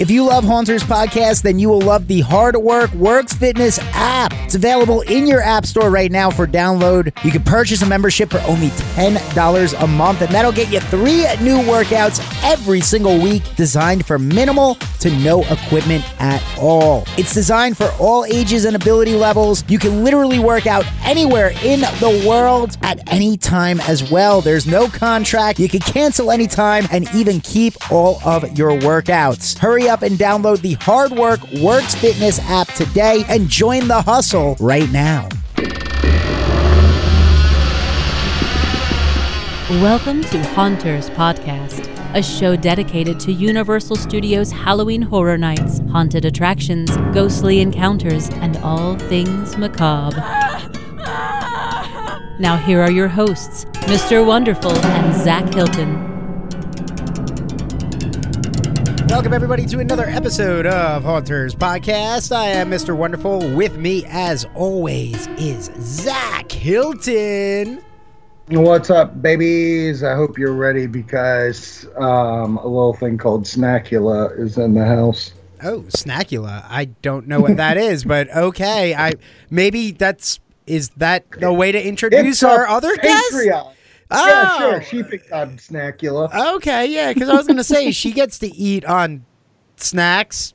If you love Haunters Podcast, then you will love the Hard Work Works Fitness app. It's available in your app store right now for download. You can purchase a membership for only $10 a month, and that'll get you three new workouts every single week designed for minimal to no equipment at all. It's designed for all ages and ability levels. You can literally work out anywhere in the world at any time as well. There's no contract. You can cancel anytime and even keep all of your workouts. Hurry up and download the Hard Work Works Fitness app today and join the hustle right now. Welcome to Haunters Podcast, a show dedicated to Universal Studios Halloween Horror Nights, haunted attractions, ghostly encounters, and all things macabre. Now, here are your hosts, Mr. Wonderful and Zach Hilton. Welcome, everybody, to another episode of Haunters Podcast. I am Mr. Wonderful. With me, as always, is Zach Hilton. What's up, babies? I hope you're ready because um, a little thing called Snackula is in the house. Oh, Snackula. I don't know what that is, but okay. I maybe that's is that the way to introduce our other guest? Oh, Yeah, sure. She picked on Snackula. Okay, yeah, because I was gonna say she gets to eat on snacks.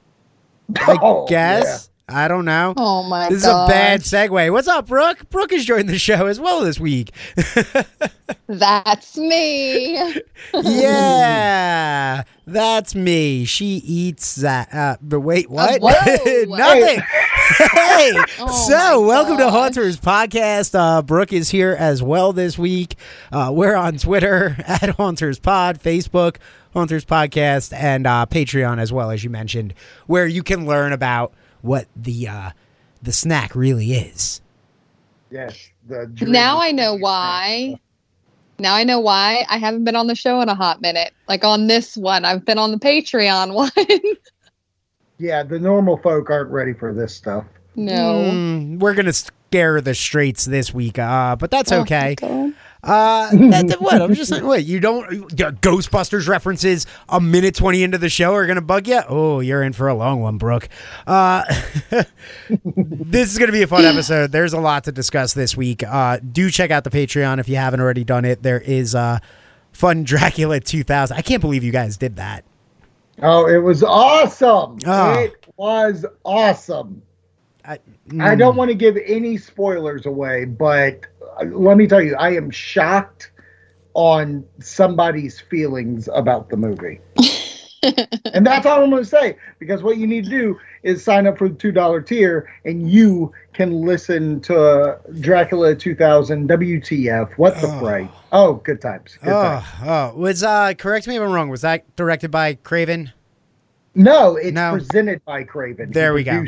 I Oh, guess. I don't know. Oh my god. This god. is a bad segue. What's up, Brooke? Brooke has joined the show as well this week. That's me. yeah, that's me. She eats that. Uh, but wait, what? whoa. Nothing. hey, Oh so welcome to gosh. Haunters Podcast. Uh, Brooke is here as well this week. Uh, we're on Twitter at Haunters Pod, Facebook Haunters Podcast, and uh, Patreon as well as you mentioned, where you can learn about what the uh, the snack really is. Yes. The now I know why. Now I know why I haven't been on the show in a hot minute. Like on this one, I've been on the Patreon one. Yeah, the normal folk aren't ready for this stuff. no. Mm, we're gonna scare the straights this week, uh, but that's Oh, okay. God. Uh, that, what? I'm just saying, what? You don't Ghostbusters references a minute twenty into the show are gonna bug you? Oh, you're in for a long one, Brooke. Uh, this is gonna be a fun episode. There's a lot to discuss this week. Uh, do check out the Patreon if you haven't already done it. There is uh, fun Dracula 2000. I can't believe you guys did that. Oh, it was awesome. Oh. It was awesome. I, I don't want to give any spoilers away, but let me tell you, I am shocked on somebody's feelings about the movie. and that's all I'm going to say because what you need to do is sign up for the $2 tier and you can listen to Dracula 2000 WTF. What the Oh. fright? Oh, good times. Good times. Oh, oh, was uh, correct me if I'm wrong. Was that directed by Craven? No, it's No. presented by Craven. There He we go.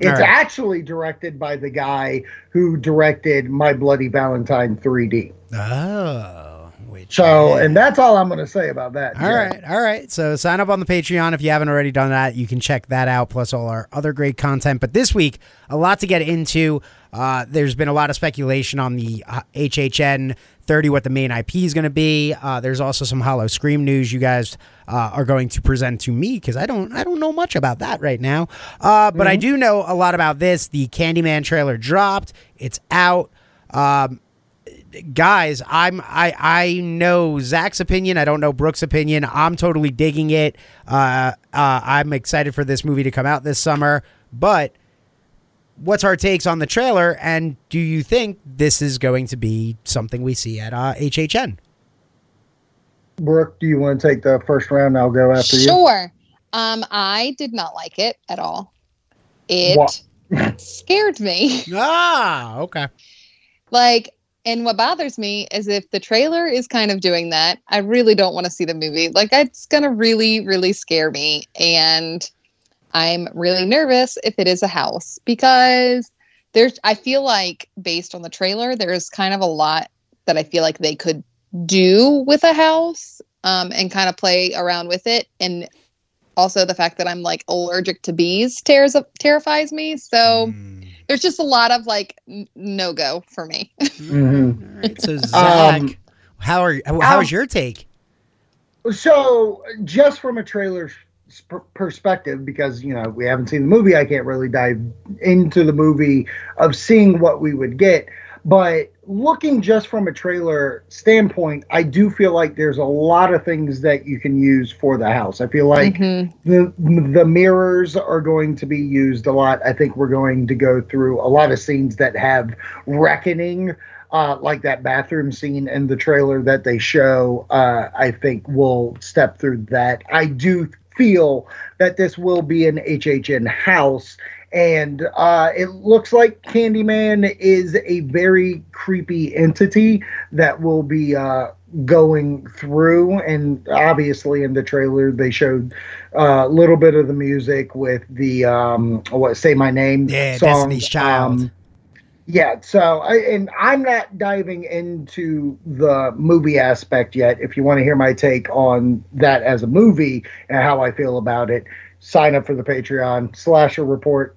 It's right. actually directed by the guy who directed My Bloody Valentine 3D. Oh, which So, and that's all I'm going to say about that. All right, all right. So sign up on the Patreon if you haven't already done that. You can check that out, plus all our other great content. But this week, a lot to get into. Uh, there's been a lot of speculation on the uh, HHN 30, what the main IP is going to be. Uh, there's also some Howl-O-Scream news you guys uh, are going to present to me because I don't I don't know much about that right now. Uh, but I do know a lot about this. The Candyman trailer dropped. It's out. Um, guys, I'm I I know Zach's opinion. I don't know Brooke's opinion. I'm totally digging it. Uh, uh, I'm excited for this movie to come out this summer. But what's our takes on the trailer? And do you think this is going to be something we see at uh, HHN? Brooke, do you want to take the first round? I'll go after you. Sure. Um, I did not like it at all. It What? scared me. Ah, okay. Like, and what bothers me is if the trailer is kind of doing that, I really don't want to see the movie. Like, it's going to really, really scare me. And I'm really nervous if it is a house because there's, I feel like based on the trailer, there's kind of a lot that I feel like they could do with a house um, and kind of play around with it. And also the fact that I'm like allergic to bees tears up, terrifies me. So Mm. there's just a lot of like n- no go for me. Mhm. All right, so Zach, Um, how are how, how um, is your take? So, just from a trailer perspective because you know we haven't seen the movie. I can't really dive into the movie of seeing what we would get. But looking just from a trailer standpoint i do feel like there's a lot of things that you can use for the house. I feel like mm-hmm. the the mirrors are going to be used a lot. I think we're going to go through a lot of scenes that have reckoning uh, like that bathroom scene in the trailer that they show, uh, I think we'll step through that. I do feel that this will be an HHN house. And uh, it looks like Candyman is a very creepy entity that will be uh, going through. And obviously, in the trailer, they showed uh, a little bit of the music with the um, what "Say My Name" yeah, song. Destiny's Child. Um, yeah so I, and i'm not diving into the movie aspect yet. If you want to hear my take on that as a movie and how i feel about it sign up for the patreon slasher report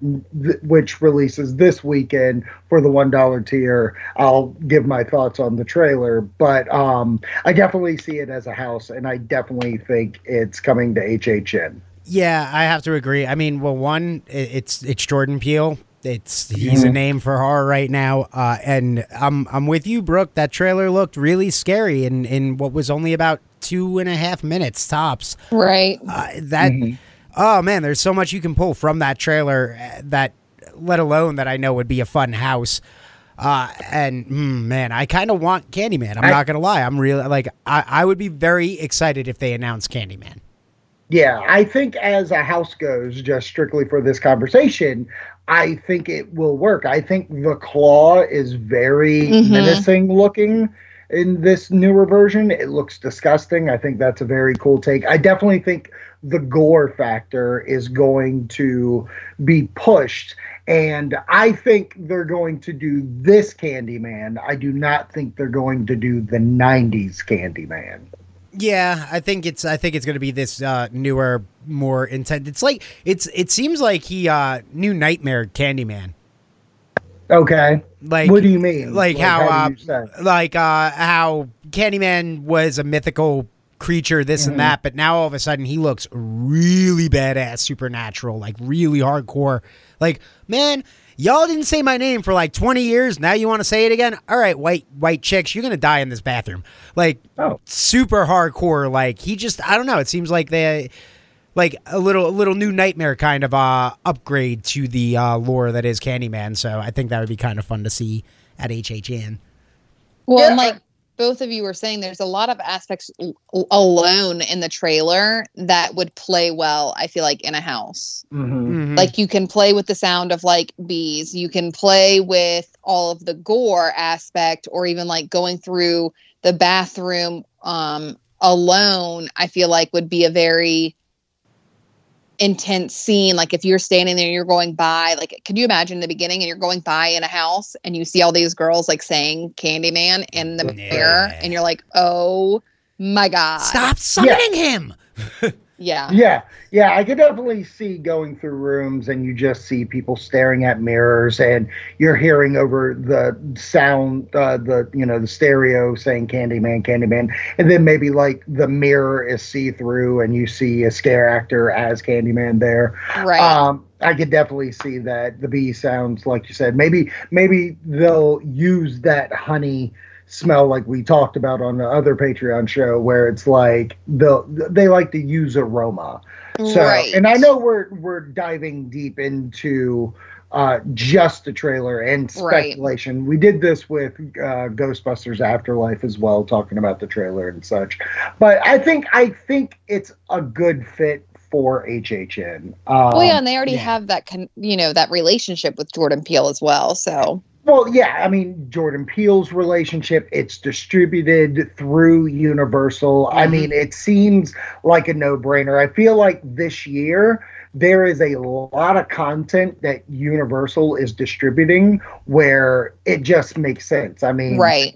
which releases this weekend for the one dollar tier. I'll give my thoughts on the trailer but um i definitely see it as a house and i definitely think it's coming to hhn yeah, I have to agree. I mean, well, one, it's it's Jordan Peele, it's he's a name for horror right now, uh, and I'm I'm with you, Brooke. That trailer looked really scary in in what was only about two and a half minutes tops. Right. Uh, that. Mm-hmm. Oh man, there's so much you can pull from that trailer. Uh, that, let alone that I know would be a fun house. Uh, and mm, man, I kind of want Candyman. I'm I, not gonna lie. I'm really like I, I would be very excited if they announced Candyman. Yeah, I think as a house goes, just strictly for this conversation, I think it will work. I think the claw is very mm-hmm. menacing looking in this newer version. It looks disgusting. I think that's a very cool take. I definitely think the gore factor is going to be pushed. And I think they're going to do this Candyman. I do not think they're going to do the 90s Candyman. Yeah, I think it's I think it's going to be this uh, newer, more intense. It's like it's it seems like he uh, new Nightmare Candyman. Okay. Like what do you mean? Like, like how, how uh, like uh, how Candyman was a mythical creature, this mm-hmm. and that, but now all of a sudden he looks really badass, supernatural, like really hardcore. Like man, y'all didn't say my name for like 20 years. Now you want to say it again? All right, white white chicks, you're gonna die in this bathroom. Like oh. super hardcore. Like he just I don't know. It seems like they like a little a little new nightmare kind of uh upgrade to the uh, lore that is Candyman. So I think that would be kind of fun to see at HHN. Well, yeah. and like both of you were saying there's a lot of aspects alone in the trailer that would play well i feel like in a house mm-hmm. Mm-hmm. like you can play with the sound of like bees you can play with all of the gore aspect or even like going through the bathroom um alone i feel like would be a very intense scene like if you're standing there and you're going by like can you imagine the beginning and you're going by in a house and you see all these girls like saying candyman in the yeah. mirror and you're like oh my god stop summoning yeah. him Yeah. Yeah. Yeah. I could definitely see going through rooms and you just see people staring at mirrors and you're hearing over the sound, uh, the, you know, the stereo saying Candyman, Candyman. And then maybe like the mirror is see through and you see a scare actor as Candyman there. Right. Um, I could definitely see that the bee sounds like you said. Maybe maybe they'll use that honey smell like we talked about on the other Patreon show, where it's like the they like to use aroma. So, right. and I know we're we're diving deep into uh, just the trailer and speculation. Right. We did this with uh, Ghostbusters Afterlife as well, talking about the trailer and such. But I think I think it's a good fit for HHN. Um, well, yeah, and they already yeah. have that, con- you know, that relationship with Jordan Peele as well. So well, yeah, I mean Jordan Peele's relationship. It's distributed through Universal. Mm-hmm. I mean, it seems like a no-brainer. I feel like this year there is a lot of content that Universal is distributing where it just makes sense. I mean, right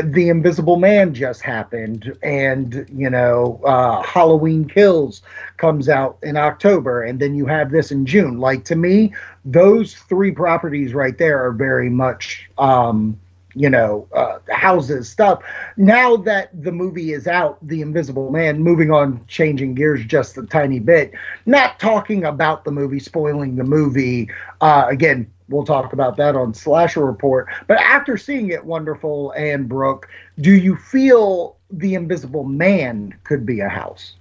the Invisible Man just happened, and you know, uh, Halloween Kills comes out in October, and then you have this in June. Like to me, those three properties right there are very much um, you know, uh, houses, stuff. Now that the movie is out, The Invisible Man, moving on, changing gears just a tiny bit, not talking about the movie, spoiling the movie. Uh, again, we'll talk about that on Slasher Report. But after seeing it, Wonderful and Brooke, do you feel The Invisible Man could be a house?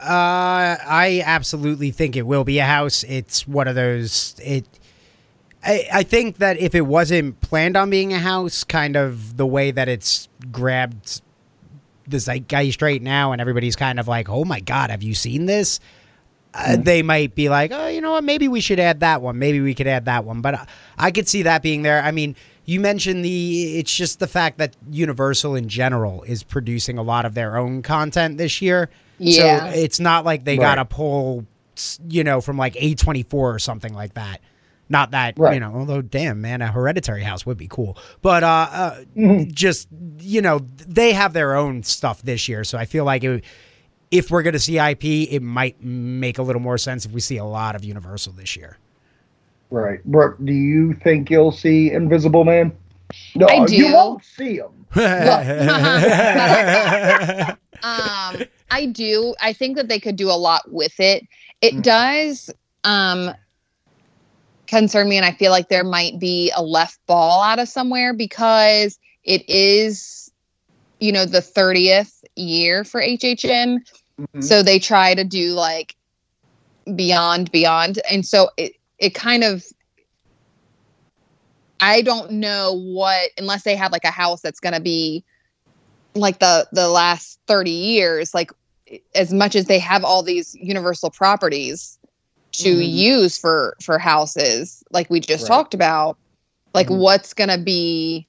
Uh, I absolutely think it will be a house. It's one of those. It I, I think that if it wasn't planned on being a house, kind of the way that it's grabbed the zeitgeist right now, and everybody's kind of like, "Oh my god, have you seen this?" Uh, they might be like, "Oh, you know what? Maybe we should add that one. Maybe we could add that one." But I, I could see that being there. I mean, you mentioned the. It's just the fact that Universal in general is producing a lot of their own content this year. Yeah. So it's not like they Right. got to pull, you know, from like A24 or something like that. Not that, you know, although damn, man, a hereditary house would be cool. But uh, uh just, you know, they have their own stuff this year. So I feel like it, if we're going to see IP, it might make a little more sense if we see a lot of Universal this year. Right. Brooke, do you think you'll see Invisible Man? No, I you do. won't see him. um i do i think that they could do a lot with it it Mm. does um concern me and i feel like there might be a left ball out of somewhere because it is you know the 30th year for hhn Mhm. so they try to do like beyond beyond and so it it kind of i don't know what unless they have like a house that's going to be like the the last 30 years like as much as they have all these universal properties to Mhm. use for for houses like we just Right. talked about like Mhm. what's going to be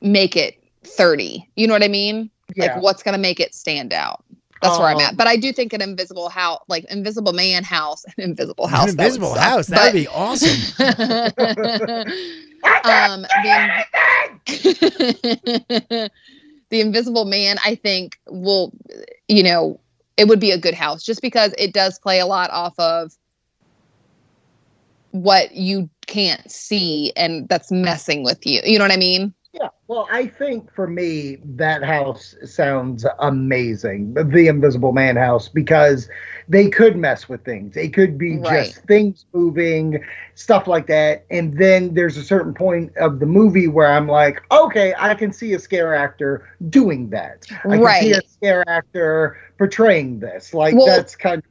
make it 30 you know what i mean Yeah. like what's going to make it stand out that's where i'm Um, at but i do think an invisible house like invisible man house an invisible house An that would invisible suck, house. That would be awesome. um the, the invisible man i think will you know it would be a good house just because it does play a lot off of what you can't see and that's messing with you you know what i mean Yeah, well, I think for me that house sounds amazing, the Invisible Man house, because they could mess with things. It could be Right. just things moving, stuff like that, and then there's a certain point of the movie where I'm like, okay, I can see a scare actor doing that. I can see a scare actor portraying this. Like Well- that's kind of.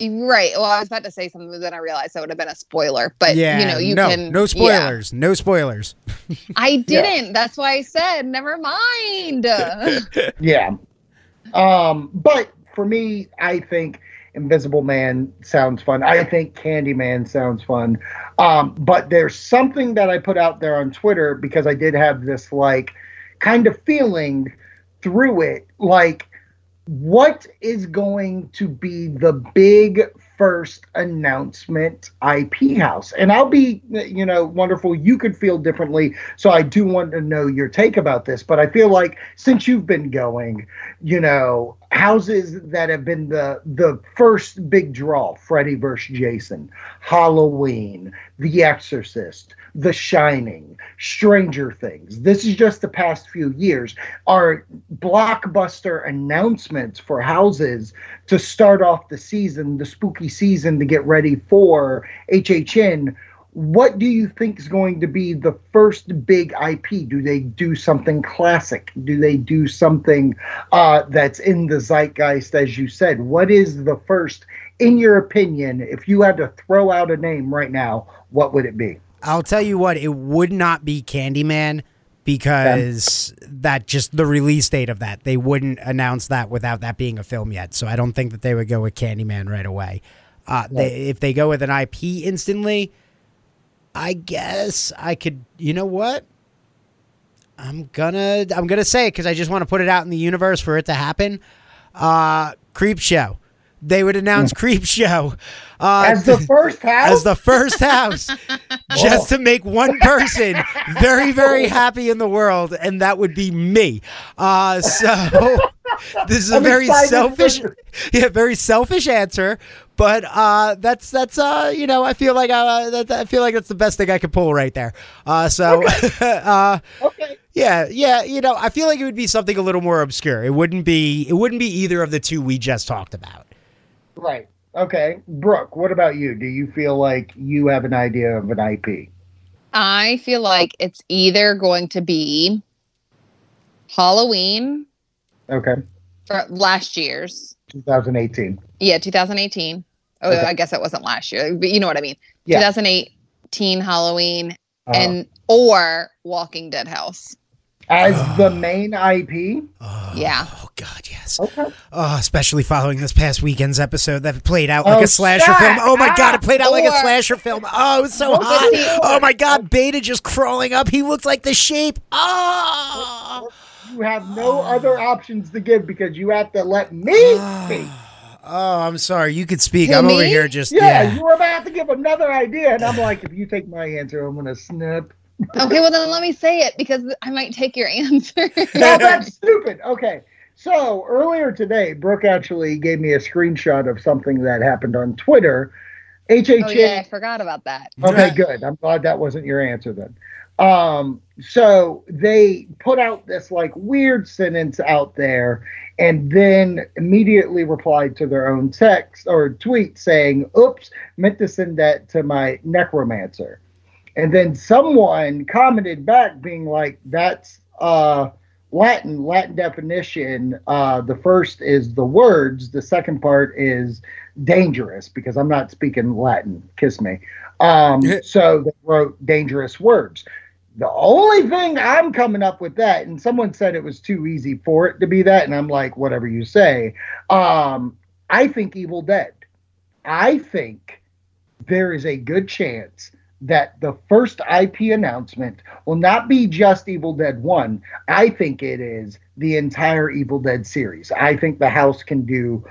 Right well i was about to say something but then i realized that would have been a spoiler but yeah, you know you no, can no yeah. spoilers. No spoilers. i didn't that's why i said never mind Yeah. Um, but for me, I think Invisible Man sounds fun. I think Candyman sounds fun. Um, but there's something that I put out there on Twitter because I did have this like kind of feeling through it. Like, what is going to be the big first announcement IP house? And I'll be, you know, wonderful. You could feel differently. So I do want to know your take about this. But I feel like since you've been going, you know, houses that have been the the first big draw, Freddy vs. Jason, Halloween, The Exorcist, The Shining, Stranger Things. This is just the past few years are blockbuster announcements for houses to start off the season, the spooky season to get ready for HHN. What do you think is going to be the first big IP? Do they do something classic? Do they do something uh, that's in the zeitgeist, as you said? What is the first, in your opinion, if you had to throw out a name right now, what would it be? I'll tell you what, it would not be Candyman because that just the release date of that. They wouldn't announce that without that being a film yet. So I don't think that they would go with Candyman right away. Uh, they, if they go with an IP instantly, I guess I could. You know what? I'm gonna I'm gonna say it because I just want to put it out in the universe for it to happen. Uh, Creep Show. They would announce Creep Show uh, As the first house? as the first house just to make one person very very happy in the world and that would be me uh so this is a I'm very selfish yeah very selfish answer but uh, that's that's uh, you know, I feel like uh, that, I feel like that's the best thing I could pull right there. Uh, so, uh, Okay. yeah, yeah, you know, I feel like it would be something a little more obscure. It wouldn't be it wouldn't be either of the two we just talked about. Right. Okay. Brooke, what about you? Do you feel like you have an idea of an IP? I feel like it's either going to be Halloween Okay. for last year's. 2018. Yeah, 2018. Oh, Okay. I guess it wasn't last year, but you know what I mean. Yeah. 2018 Halloween Uh, and or Walking Dead House. As the main IP. Oh, Yeah. Oh God, yes. Okay. Oh, especially following this past weekend's episode that played out like Oh, a slasher shut film. Oh my God, it played out like a slasher film. Oh, it was so Okay. hot. Oh my God, Beta just crawling up. He looks like the shape. Oh. You have no ah. other options to give because you have to let me ah. speak. Oh, I'm sorry. You could speak. To I'm over here just Yeah, yeah. you were about to give another idea, and I'm like, if you take my answer, I'm gonna snip. Okay, well then let me say it because I might take your answer. No, that's stupid. Okay. So earlier today, Brooke actually gave me a screenshot of something that happened on Twitter. HHN. oh yeah, I forgot about that. Okay, good. I'm glad that wasn't your answer then. Um, so they put out this like weird sentence out there and then immediately replied to their own text or tweet saying, Oops, meant to send that to my necromancer. And then someone commented back being like, That's uh Latin, Latin definition. Uh, the first is the words. The second part is dangerous because I'm not speaking Latin. Kiss me. Um, so they wrote dangerous words. The only thing I'm coming up with that, and someone said it was too easy for it to be that, and I'm like, whatever you say. Um, I think Evil Dead. I think there is a good chance that the first IP announcement will not be just Evil Dead 1. I think it is the entire Evil Dead series. I think the house can do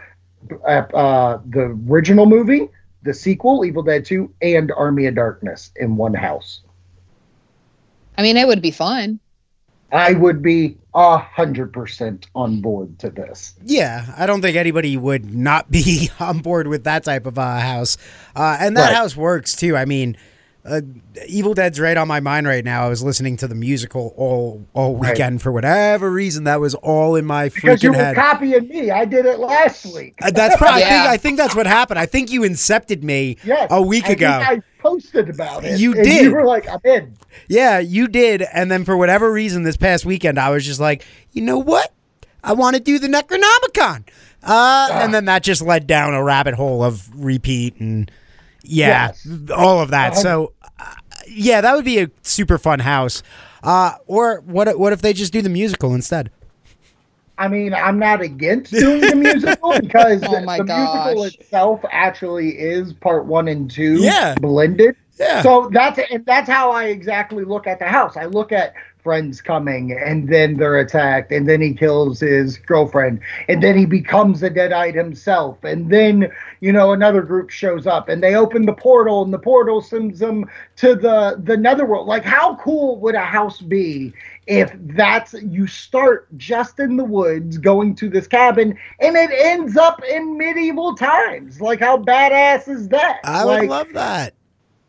uh, uh, the original movie, the sequel, Evil Dead 2, and Army of Darkness in one house. I mean, it would be fun. I would be a hundred percent on board to this. Yeah, I don't think anybody would not be on board with that type of uh, house. Uh, and that Right. house works too. I mean, uh, Evil Dead's right on my mind right now. I was listening to the musical all all Right. weekend for whatever reason. That was all in my Because you freaking were head. copying me. I did it last week. Uh, that's probably. I, think, I think that's what happened. I think you incepted me Yes. a week I think ago. I posted about it. You and did. You were like, I'm in. Yeah, you did. And then for whatever reason, this past weekend, I was just like, you know what? I want to do the Necronomicon. Uh, and then that just led down a rabbit hole of repeat and yeah, Yes. all of that. So uh, yeah, that would be a super fun house. Uh, or what? What if they just do the musical instead? I mean, I'm not against doing the musical because Oh my the musical gosh. itself actually is part one and two Yeah. blended. Yeah. So that's and that's how I exactly look at the house. I look at friends coming and then they're attacked and then he kills his girlfriend and then he becomes a deadite himself and then you know another group shows up and they open the portal and the portal sends them to the the netherworld like how cool would a house be if that's you start just in the woods going to this cabin and it ends up in medieval times like how badass is that I like, would love that.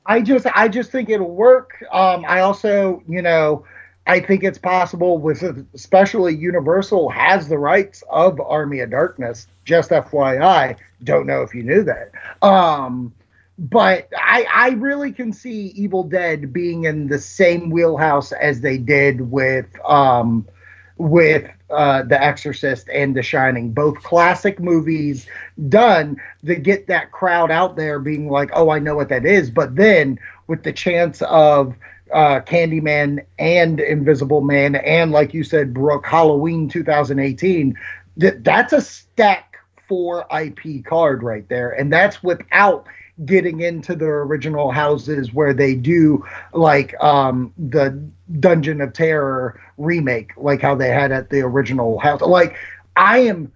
I just I just think it'll work. Um, I also, you know, I think it's possible with especially Universal has the rights of Army of Darkness. Just FYI, don't know if you knew that. Um, but I I really can see Evil Dead being in the same wheelhouse as they did with um with uh, The Exorcist and The Shining, both classic movies done to get that crowd out there being like, oh, I know what that is. But then with the chance of uh, Candyman and Invisible Man, and like you said, Brooke, Halloween 2018, that that's a stack four IP card right there. And that's without getting into the original houses where they do like um the Dungeon of Terror remake, like how they had at the original house. Like I am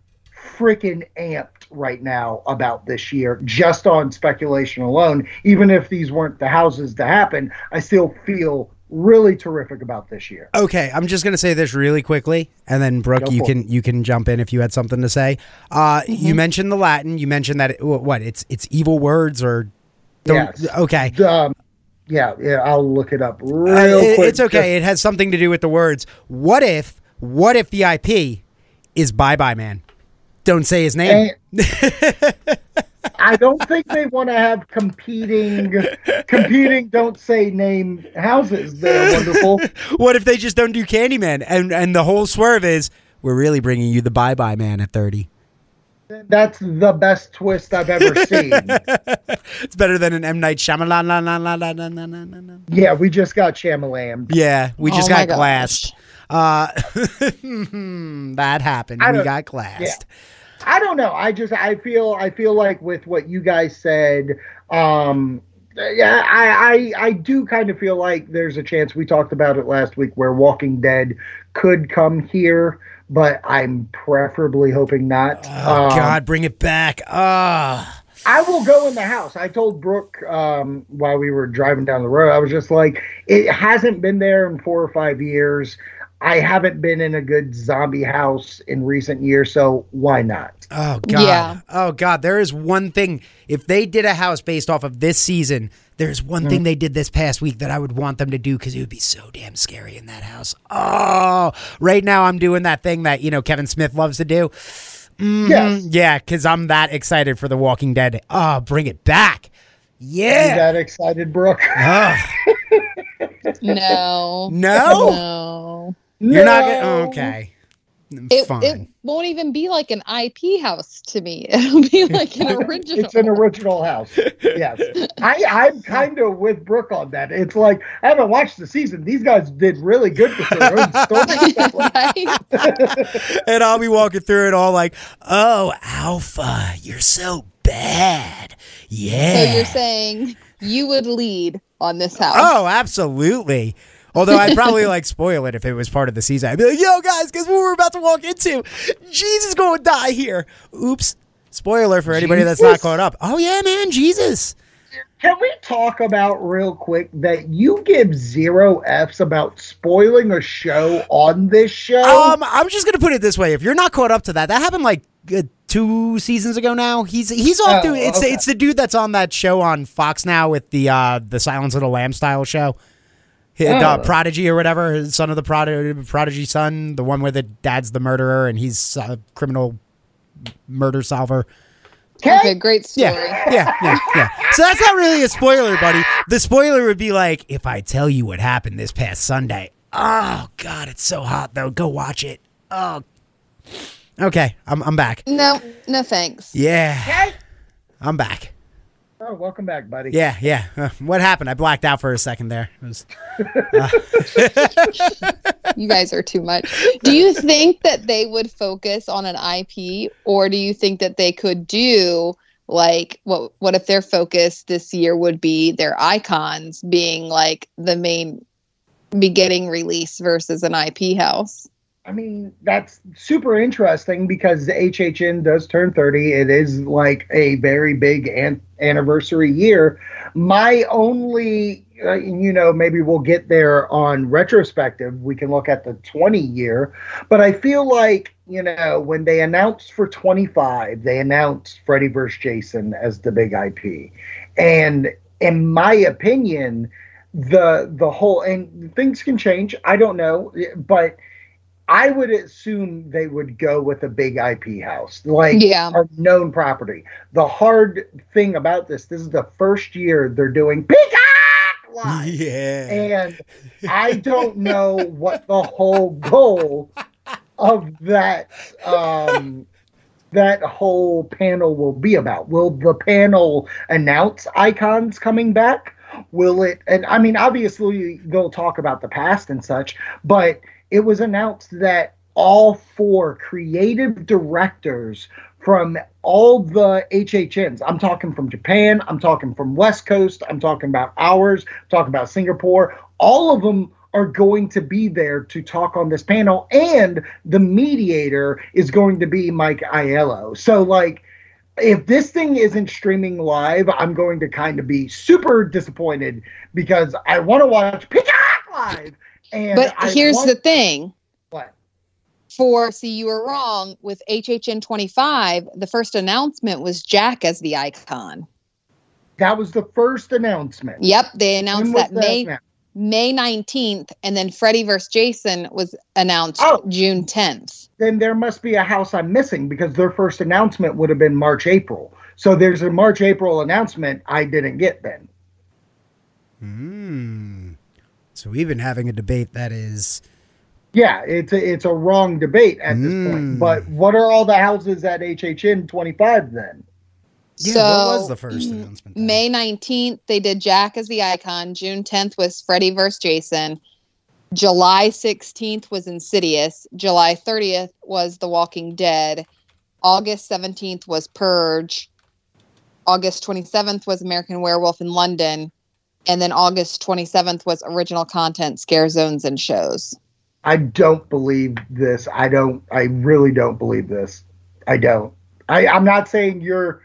freaking amped right now about this year just on speculation alone. Even if these weren't the houses to happen, I still feel really terrific about this year. Okay, I'm just gonna say this really quickly, and then Brooke, you can you can jump in if you had something to say. Uh, You mentioned the Latin. You mentioned that it, what it's it's evil words or don't, Yes. okay. Um, yeah, yeah, I'll look it up real Uh, it- quick. it's okay. It has something to do with the words. What if what if the IP is Bye Bye Man? Don't say his name. I don't think they want to have competing, competing. Don't say name houses. They're wonderful. What if they just don't do Candyman, and and the whole swerve is we're really bringing you the Bye Bye Man at thirty. That's the best twist I've ever seen. it's better than an M Night Shyamalan. Yeah, we just got Shyamalan. Yeah, we just oh got glassed. Gosh. Uh, that happened. We got glassed. I don't know. I just I feel I feel like with what you guys said, um yeah, I, I I do kind of feel like there's a chance we talked about it last week where Walking Dead could come here, but I'm preferably hoping not. Oh Um, God, bring it back. Ah. I will go in the house. I told Brooke um, while we were driving down the road, I was just like, it hasn't been there in four or five years. I haven't been in a good zombie house in recent years, so why not? Oh God. Yeah. Oh God. There is one thing. If they did a house based off of this season, there's one Mm. thing they did this past week that I would want them to do because it would be so damn scary in that house. Oh, right now I'm doing that thing that you know Kevin Smith loves to do. Mhm. Yes. Yeah, because I'm that excited for The Walking Dead. Oh, bring it back. You Yeah. that excited, Brooke? Ugh. No. No. No. You're not gonna. Okay. It, Fine. it won't even be like an IP house to me. It'll be like an original. It's an original house. Yes. I, I'm kind of with Brooke on that. It's like, I haven't watched the season. These guys did really good with their own story. stuff like- right? and I'll be walking through it all like, "Oh, Alpha, you're so bad." Yeah. So you're saying you would lead on this house? oh, absolutely. Although I'd probably like spoil it if it was part of the season. I'd be like, "Yo, guys, guess what we're about to walk into? Jesus going to die here." Oops. Spoiler for anybody that's not caught up. Oh yeah, man, Jesus. Can we talk about real quick that you give zero F's about spoiling a show on this show? Um, I'm just gonna put it this way: if you're not caught up to that, that happened like uh, two seasons ago. Now he's he's off Oh, doing it's okay. it's the dude that's on that show on Fox now with the uh the Silence of the Lamb style show. He- the uh, Oh. Prodigy or whatever, son of the Prodigy, Prodigy son, the one where the dad's the murderer and he's a criminal murder solver. okay. Okay, great story. Yeah, yeah, yeah, yeah. So that's not really a spoiler, buddy. The spoiler would be like, if I tell you what happened this past Sunday. Oh God, it's so hot though. Go watch it. Oh. Okay, I'm I'm back. No, no thanks. Yeah, Okay. I'm back. Oh, welcome back, buddy. Yeah, yeah. Uh, what happened? I blacked out for a second there. It was- You guys are too much. Do you think that they would focus on an IP or do you think that they could do like what what if their focus this year would be their icons being like the main beginning release versus an IP house? I mean, that's super interesting because HHN does turn 30. It is like a very big an- anniversary year. My only, uh, you know, maybe we'll get there on retrospective. We can look at the 20 year, but I feel like, you know, when they announced for 25, they announced Freddy vs. Jason as the big IP. And in my opinion, the the whole and things can change. I don't know, but I would assume they would go with a big IP house, like Yeah. a known property. The hard thing about this, this is the first year they're doing Peacock Live. yeah. And I don't know what the whole goal of that um that whole panel will be about. Will the panel announce icons coming back? Will it and I mean obviously they'll talk about the past and such, but it was announced that all four creative directors from all the HHNs. I'm talking from Japan, I'm talking from West Coast, I'm talking about ours, talking about Singapore. All of them are going to be there to talk on this panel, and the mediator is going to be Mike Aiello. So, like, if this thing isn't streaming live, I'm going to kind of be super disappointed because I want to watch Peacock 25. And But I here's want- the thing. what? For see, you were wrong with HHN 25. The first announcement was Jack as the icon. That was the first announcement. Yep, they announced was that May announced? May 19th, and then Freddy vs. Jason was announced Oh. June 10th. Then there must be a house I'm missing because their first announcement would have been March, April. So there's a March, April announcement I didn't get then. Hmm. So we've been having a debate that is. Yeah, it's a, it's a wrong debate at this Mm. point. But what are all the houses at HHN 25 then? Yeah, so what was the first announcement? then? May 19th, they did Jack as the icon. June 10th was Freddy vs. Jason. July 16th was Insidious. July 30th was The Walking Dead. August 17th was Purge. August 27th was American Werewolf in London. And then August 27th was original content, scare zones, and shows. I don't believe this. I don't. I really don't believe this. I don't. I, I'm not saying you're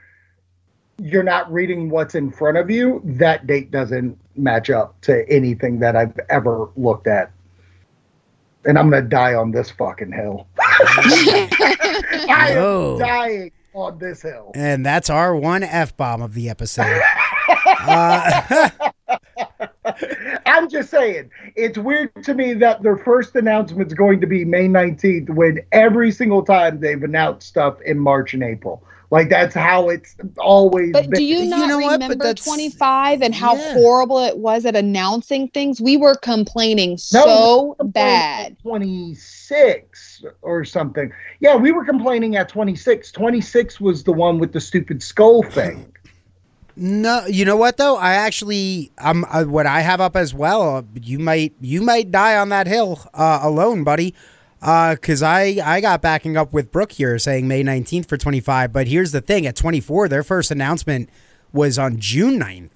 you're not reading what's in front of you. That date doesn't match up to anything that I've ever looked at. And I'm gonna die on this fucking hill. I Whoa. am dying on this hill. And that's our one F bomb of the episode. uh, I'm just saying, it's weird to me that their first announcement is going to be May 19th when every single time they've announced stuff in March and April. Like that's how it's always But been. do you You not know remember that's- 25 and how Yeah. horrible it was at announcing things? We were complaining No, so we were bad. 26 or something. Yeah, we were complaining at 26. 26 was the one with the stupid skull thing. No, you know what though? I actually, I'm uh, what I have up as well. Uh, you might, you might die on that hill uh, alone, buddy. Because I, I got backing up with Brooke here saying May 19th for 25. But here's the thing: at 24, their first announcement was on June 9th.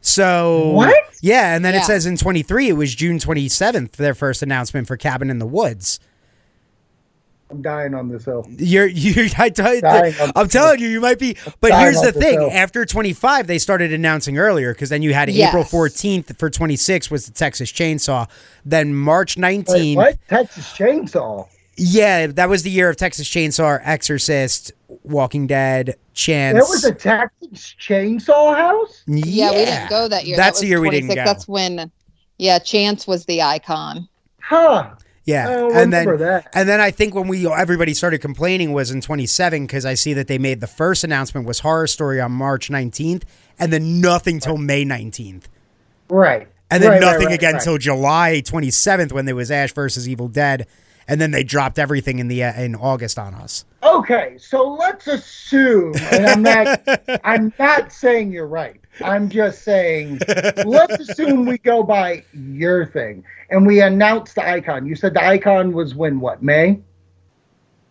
So What? Yeah, and then it says in 23 it was June 27th their first announcement for Cabin in the Woods. I'm dying on this hill. You're you I tell, Dying on I'm this telling you, you might be. But Dying here's the thing: hill. after 25, they started announcing earlier because then you had Yes. April 14th for 26 was the Texas Chainsaw. Then March 19th, Wait, what? Texas Chainsaw. yeah, that was the year of Texas Chainsaw, Exorcist, Walking Dead, Chance. There was a Texas Chainsaw house? Yeah, we didn't go that year. That's that the was year we didn't 26. go. That's when, yeah, Chance was the icon. Huh. Yeah, and then that. and then I think when we everybody started complaining was in 27 because I see that they made the first announcement was Horror Story on March 19th, and then nothing till May 19th, Right. and then Right, nothing right, again right. till July 27th when there was Ash versus Evil Dead, and then they dropped everything in the uh, in August on us. Okay, so let's assume, and I'm not, I'm not saying you're right. I'm just saying, let's assume we go by your thing, and we announce the icon. You said the icon was when what May?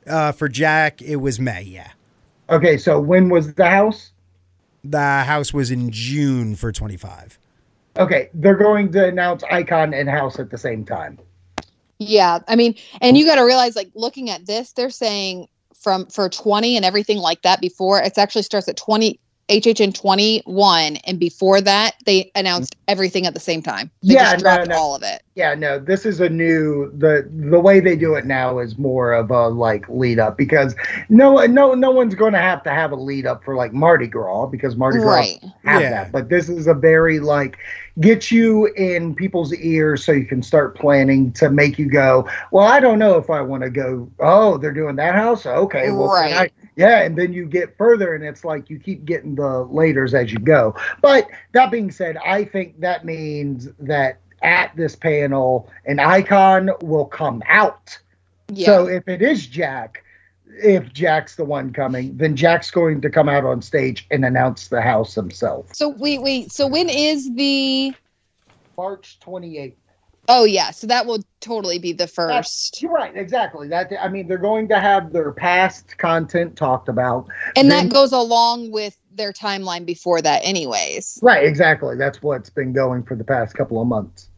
Uh, for Jack, it was May. Yeah, Okay, so when was the house? the house was in June for 25. Okay, they're going to announce icon and house at the same time. Yeah, I mean, and you got to realize, like, looking at this, they're saying from for 20 and everything like that before, it actually starts at 20 HHN 21, and before that, they announced mm-hmm. everything at the same time. They Yeah, just dropped no. all of it. Yeah, no, this is a new the the way they do it now is more of a like lead up because no no no one's going to have to have a lead up for like Mardi Gras because Mardi Gras Right. have Yeah. that. But this is a very like get you in people's ears so you can start planning to make you go, well, I don't know if I want to go. Oh, they're doing that house. Okay, well, can Right. Yeah, and then you get further, and it's like you keep getting the laters as you go. But that being said, I think that means that at this panel, an icon will come out. Yeah. So if it is Jack, if Jack's the one coming, then Jack's going to come out on stage and announce the house himself. so wait, wait. So when is the? March 28th. Oh yeah. So that will totally be the first, You're right, exactly. That I mean, they're going to have their past content talked about. and then- that goes along with their timeline before that, anyways. Right, exactly. That's what's been going for the past couple of months,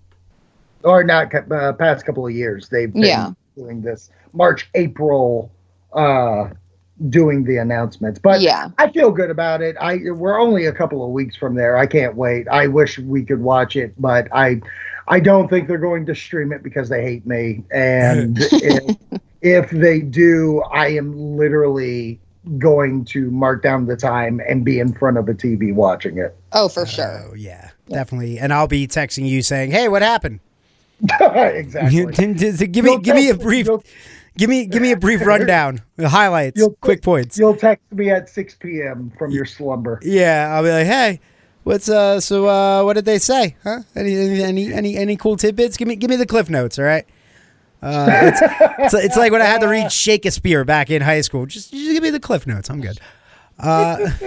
or not uh, past couple of years. They've been Yeah. doing this March, April, uh, doing the announcements. But yeah. I feel good about it. I we're only a couple of weeks from there. I can't wait. I wish we could watch it, but I I don't think they're going to stream it because they hate me. And if, if they do, I am literally going to mark down the time and be in front of a TV watching it. Oh, for sure. Oh yeah, definitely. And I'll be texting you saying, "Hey, what happened?" exactly. give me You'll give me a brief give me give me a brief rundown, the highlights, You'll- quick points. You'll text me at 6 p.m. from your slumber. Yeah, I'll be like, "Hey, what's uh so uh what did they say? Huh? Any any any any, cool tidbits? Give me give me the cliff notes, all right?" Uh, it's, it's, it's like when I had to read Shakespeare back in high school. Just, just give me the cliff notes. I'm good. Uh,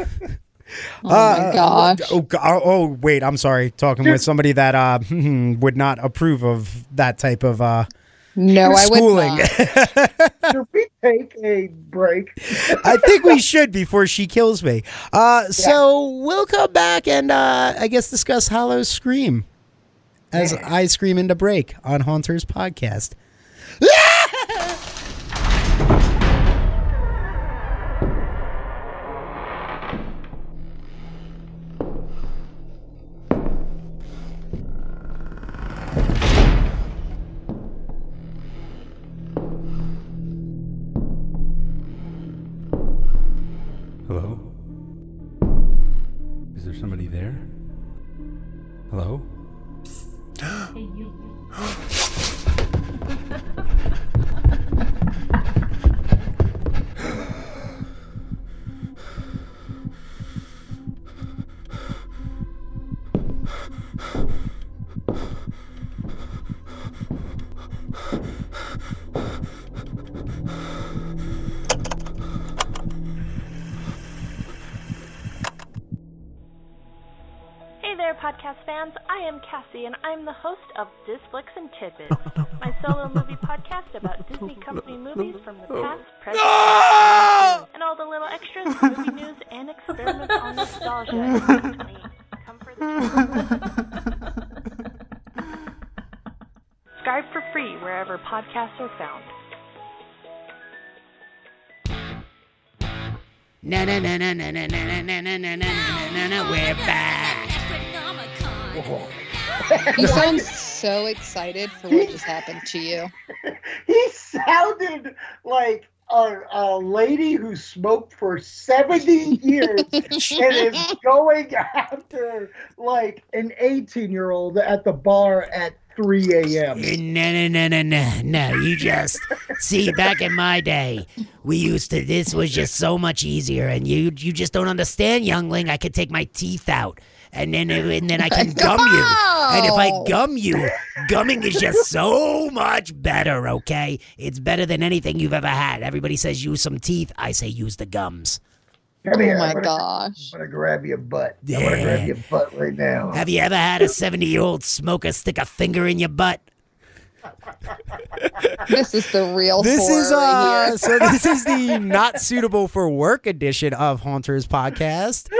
Oh my gosh. Oh, oh, oh, wait. I'm sorry. Talking with somebody that uh, would not approve of that type of uh, No, I would schooling. not. Should we take a break? I think we should before she kills me. Uh, So we'll come back and uh, I guess discuss Howl-O-Scream as I scream into break on Haunters podcast. Cassie, and I'm the host of Disflicks and Tidbits, my solo movie podcast about Disney Company movies from the past, present, and future, and all the little extras, movie news, and experiments on nostalgia in 2020. Come for the Subscribe for free wherever podcasts are found. Na na na na na na na na na na na na na na we're back. You sound so excited for what just happened to you. He sounded like a, a lady who smoked for 70 years and is going after like an 18 year old at the bar at 3 a.m. Eh, no, no, no, no, no, no. You just see. Back in my day, we used to. This was just so much easier, and you, you just don't understand, youngling. I could take my teeth out, and then, and then I can gum you. And if I gum you, gumming is just so much better. Okay, it's better than anything you've ever had. Everybody says use some teeth. I say use the gums. Come here, Oh my I'm gonna- gosh. I'm gonna grab your butt. I'm gonna grab your butt right now. Have you ever had a seventy-year-old smoker stick a finger in your butt? This is the real This horror is right uh here. so this is the not suitable for work edition of Haunters podcast.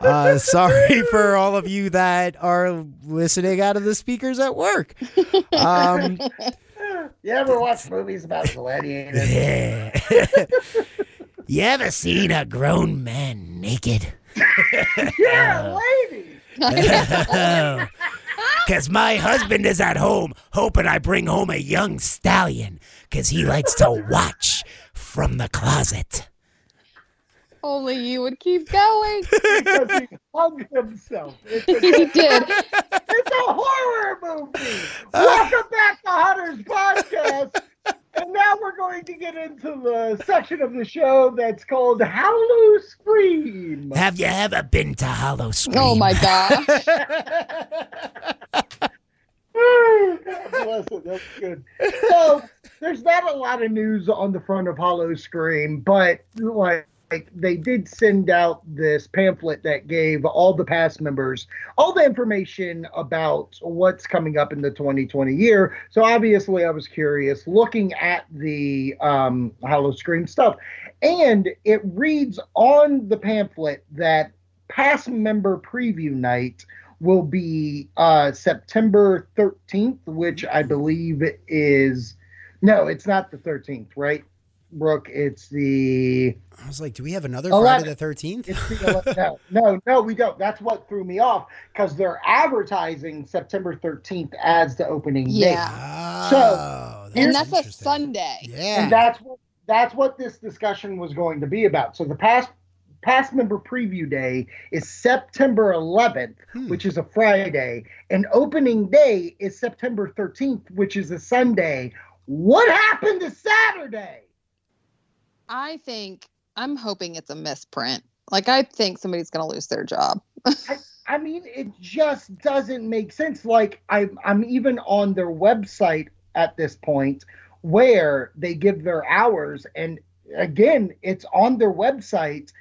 Uh sorry for all of you that are listening out of the speakers at work. Um You ever watch movies about gladiators? yeah. you ever seen a grown man naked? yeah, lady. Cause my husband is at home hoping I bring home a young stallion cause he likes to watch from the closet. Only you would keep going. Because he hung himself. It's a, he did. it's a horror movie. Welcome back to Haunters podcast. And now we're going to get into the section of the show that's called Howl-O-Scream. Have you ever been to Howl-O-Scream? Oh my gosh. God bless it. That's good. So there's not a lot of news on the front of Howl-O-Scream, but like, like they did send out this pamphlet that gave all the past members all the information about what's coming up in the 2020 year. So obviously, I was curious looking at the um, Howl-O-Scream stuff, and it reads on the pamphlet that past member preview night will be uh, September 13th, which I believe is no, it's not the 13th, right? Brooke. It's the I was like, do we have another Eleven. Friday the 13th? It's the ele- no, no, no, we don't. That's what threw me off because they're advertising September 13th as the opening date. Yeah. so, and that's a. Sunday. Yeah. And that's what that's what this discussion was going to be about. So the past past member preview day is September 11th, Hmm. which is a Friday, and opening day is September 13th, which is a Sunday. What happened to Saturday? I think I'm hoping it's a misprint. Like I think somebody's gonna lose their job. I mean, it just doesn't make sense. Like I, I'm even on their website at this point where they give their hours, and again, it's on their website.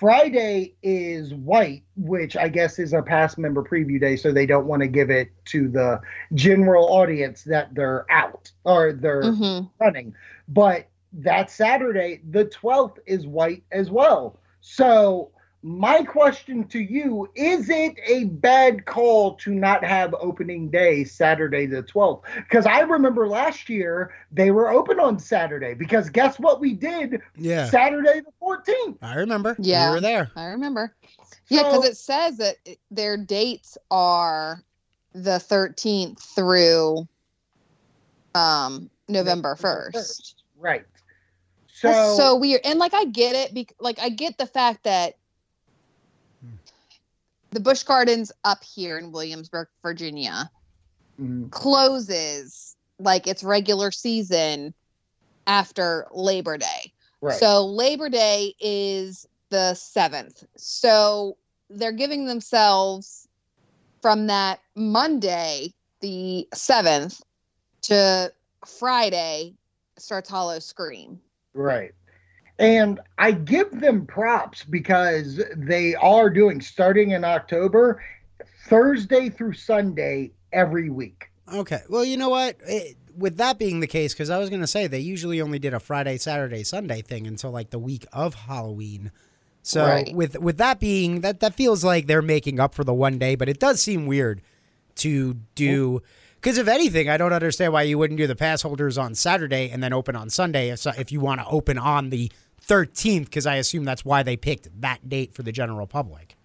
Friday is white, which I guess is a past member preview day, so they don't want to give it to the general audience that they're out or they're Mhm. running. But that Saturday, the 12th, is white as well. So, my question to you is it a bad call to not have opening day Saturday the 12th? Because I remember last year they were open on Saturday. Because guess what we did yeah. Saturday the 14th? I remember. Yeah. We were there. I remember. Yeah, because So- it says that their dates are the 13th through um November 1st. Right. That's So, so weird. And like I get it bec- like I get the fact that the Busch Gardens up here in Williamsburg, Virginia Mhm. closes like its regular season after Labor Day. right. So Labor Day is the 7th. So they're giving themselves from that Monday, the 7th, to Friday starts Howl-O-Scream. Right. And I give them props because they are doing, starting in October, Thursday through Sunday every week. Okay. Well, you know what? It, with that being the case, because I was going to say they usually only did a Friday, Saturday, Sunday thing until like the week of Halloween. So Right. with with that being that that feels like they're making up for the one day, but it does seem weird to do. Because if anything, I don't understand why you wouldn't do the pass holders on Saturday and then open on Sunday if, if you want to open on the 13th. Because I assume that's why they picked that date for the general public.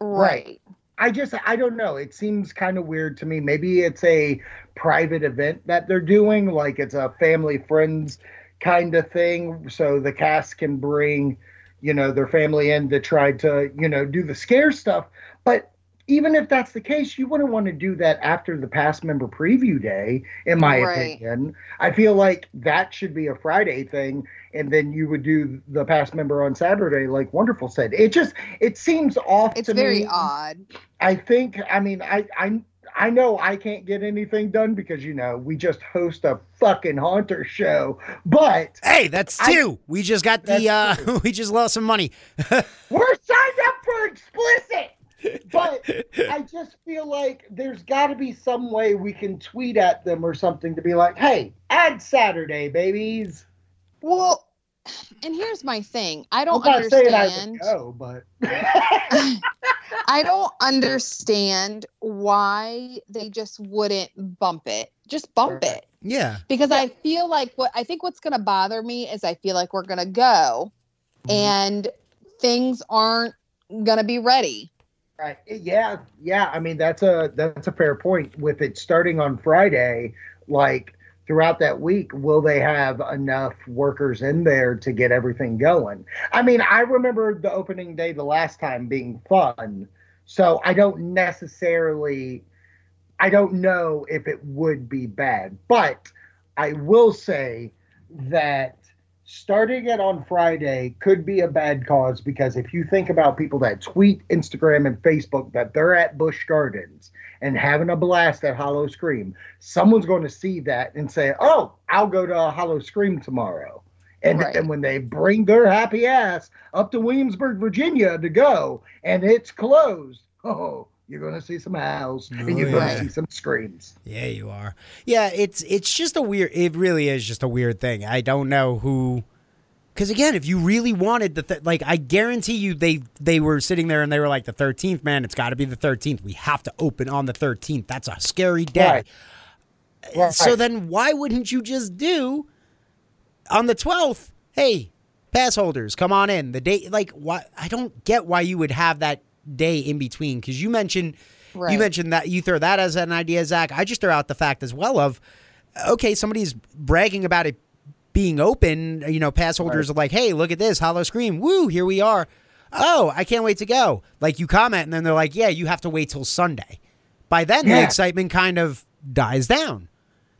Right. I just, I don't know. It seems kind of weird to me. Maybe it's a private event that they're doing, like it's a family friends kind of thing. So the cast can bring, you know, their family in to try to, you know, do the scare stuff. But even if that's the case, you wouldn't want to do that after the past member preview day, in my Right. opinion. I feel like that should be a Friday thing, and then you would do the past member on Saturday, like Wonderful said. It just it seems off It's to very me. odd. I think. I mean, I I I know I can't get anything done because you know we just host a fucking haunter show, but Hey, that's I- two. we just got the, uh, That's we just lost some money. we're signed up for explicit. But I just feel like there's got to be some way we can tweet at them or something to be like, "Hey, add Saturday, babies." Well, and here's my thing. I don't not saying I would understand. go, but I don't understand why they just wouldn't bump it. Just bump Right. it. yeah. Because I feel like what I think what's going to bother me is I feel like we're going to go Mm-hmm. and things aren't going to be ready. Right. Yeah. Yeah. I mean, that's a that's a fair point. With it starting on Friday, like throughout that week, will they have enough workers in there to get everything going? I mean, I remember the opening day the last time being fun, so I don't necessarily, I don't know if it would be bad, but I will say that starting it on Friday could be a bad cause because if you think about people that tweet Instagram and Facebook that they're at Busch Gardens and having a blast at Howl-O-Scream, someone's going to see that and say, "Oh, I'll go to Howl-O-Scream tomorrow." And Right. then when they bring their happy ass up to Williamsburg, Virginia to go, and it's closed, oh, you're going to see some howls Oh, and you're going to see some screams. Yeah, you are. Yeah, it's it's just a weird. It really is just a weird thing. I don't know who. Because again, if you really wanted the th- like, I guarantee you they they were sitting there and they were like the thirteenth. Man, it's got to be the thirteenth. We have to open on the thirteenth. That's a scary day. Uh, right. So then, why wouldn't you just do on the twelfth? hey, pass holders, come on in. The day, like, why? I don't get why you would have that day in between because you mentioned you mentioned that you throw that as an idea, Zach. I just throw out the fact as well of okay, somebody's bragging about it being open. You know, pass holders are like, hey, look at this, Howl-O-Scream, woo, here we are. Oh, I can't wait to go. Like you comment, and then they're like, yeah, you have to wait till Sunday. By then, the excitement kind of dies down.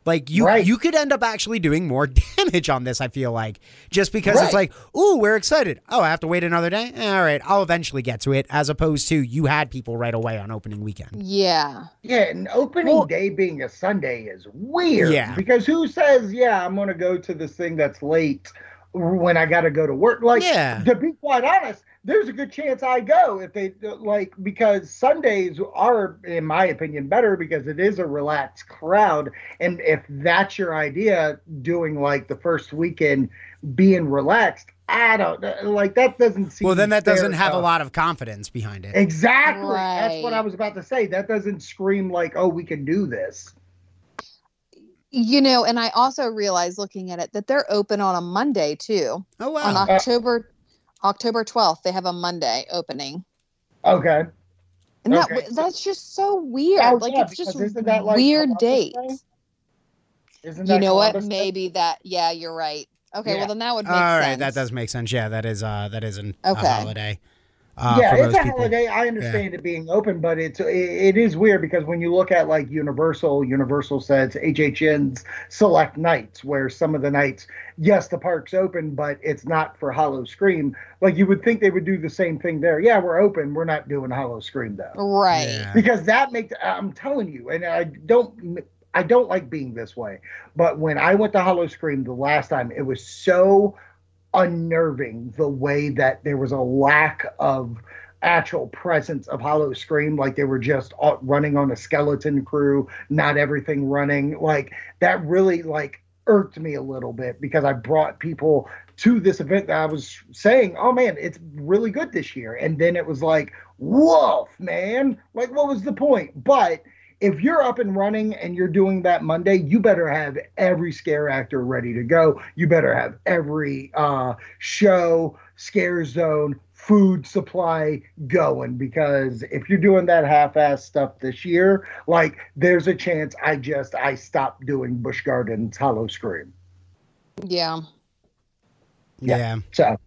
Like you, Right. you could end up actually doing more damage on this. I feel like just because it's like, ooh, we're excited. Oh, I have to wait another day. Eh, all right, I'll eventually get to it. As opposed to you had people right away on opening weekend. Yeah. Yeah, and opening Well- day being a Sunday is weird. Yeah. Because who says, yeah, I'm going to go to this thing that's late when I got to go to work? Like, Yeah. to be quite honest, there's a good chance I go if they like because Sundays are, in my opinion, better because it is a relaxed crowd. And if that's your idea, doing like the first weekend being relaxed, I don't like that doesn't seem Well, then that doesn't have a lot of confidence behind it. Exactly. That's what I was about to say. That doesn't scream like, oh, we can do this. You know, and I also realized looking at it that they're open on a Monday too. Oh On wow! October October 12th, they have a Monday opening. Okay. And that Okay. that's just so weird. Oh, like yeah, it's just because isn't that like weird Columbus Day? dates. Isn't You that know what? Day? Maybe that yeah, you're right. Okay, Yeah. well then that would make All right, sense. that does make sense. Yeah, that is uh that is an, a Okay. holiday. Uh, yeah, for it's a people. holiday. I understand it being open, but it's it, it is weird because when you look at like Universal, Universal says HHN's select nights, where some of the nights, yes, the park's open, but it's not for Howl-O-Scream. Like you would think they would do the same thing there. Yeah, we're open. We're not doing Howl-O-Scream though. Right. Yeah. because that makes i'm telling you and i don't i don't like being this way but when i went to Howl-O-Scream the last time it was so unnerving the way that there was a lack of actual presence of Howl-O-Scream like they were just running on a skeleton crew not everything running. Like that really like irked me a little bit because i brought people to this event that i was saying oh man it's really good this year. And then it was like woof man. Like what was the point? But if you're up and running and you're doing that Monday, you better have every scare actor ready to go. You better have every uh, show, scare zone, food supply going because if you're doing that half-ass stuff this year, like there's a chance I just I stop doing Busch Gardens Howl-O-Scream. Yeah. yeah. So,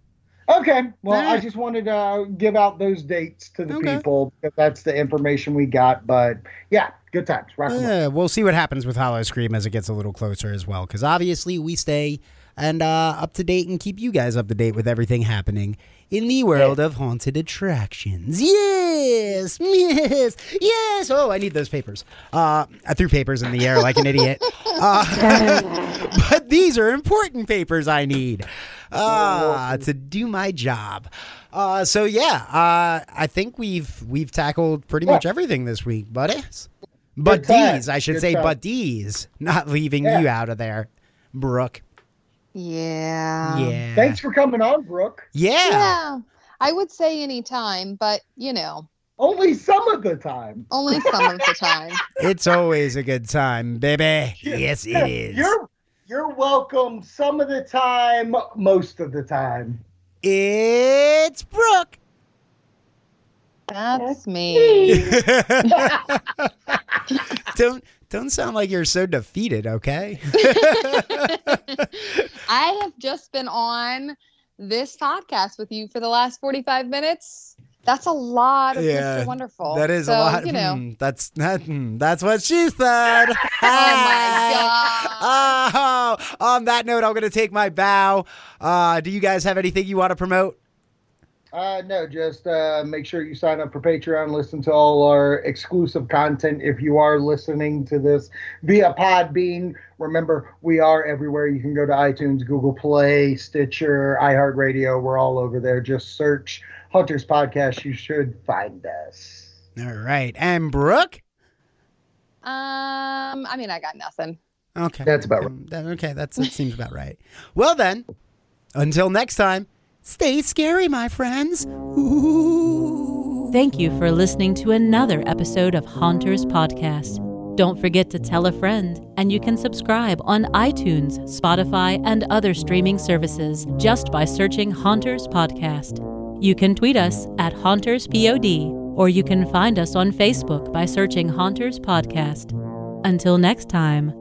okay. Well, I just wanted to uh, give out those dates to the Okay. people because that's the information we got. But yeah, good times. Rock. Yeah, we'll see what happens with Howl-O-Scream as it gets a little closer as well, because obviously we stay and uh, up to date and keep you guys up to date with everything happening in the world of haunted attractions. Yes, yes, yes. Oh, I need those papers. Uh, I threw papers in the air like an idiot. Uh, but these are important papers I need uh, to do my job. Uh, so yeah, uh, I think we've we've tackled pretty much everything this week, buddies. But. D's, I should Good say, time. but these, not leaving Yeah. you out of there, Brooke. Yeah. yeah. Thanks for coming on, Brooke. Yeah. Yeah. I would say any time, but you know, Only some of the time. only some of the time. It's always a good time, baby. Yes, it is. You're you're welcome some of the time, most of the time. It's Brooke. That's me. don't don't sound like you're so defeated, okay? I have just been on this podcast with you for the last 45 minutes. That's a lot of Yeah, Mr. Wonderful. that is So, a lot. You know. Hmm, that's that, hmm, that's what she said. Oh my Oh, on that note, I'm gonna take my bow. Uh, do you guys have anything you want to promote? Uh, no, just uh, make sure you sign up for Patreon, listen to all our exclusive content. If you are listening to this via Podbean, remember we are everywhere. You can go to iTunes, Google Play, Stitcher, iHeartRadio. We're all over there. Just search Haunters Podcast. You should find us. All right, and Brooke. Um, I mean, I got nothing. Okay, That's about okay. that- Okay, that's that seems about right. Well then, until next time, stay scary, my friends. Ooh. Thank you for listening to another episode of Haunters Podcast. Don't forget to tell a friend, and you can subscribe on iTunes, Spotify, and other streaming services just by searching Haunters Podcast. You can tweet us at HauntersPod, or you can find us on Facebook by searching Haunters Podcast. Until next time,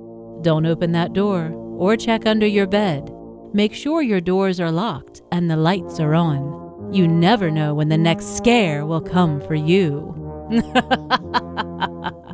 don't open that door or check under your bed. Make sure your doors are locked and the lights are on. You never know when the next scare will come for you.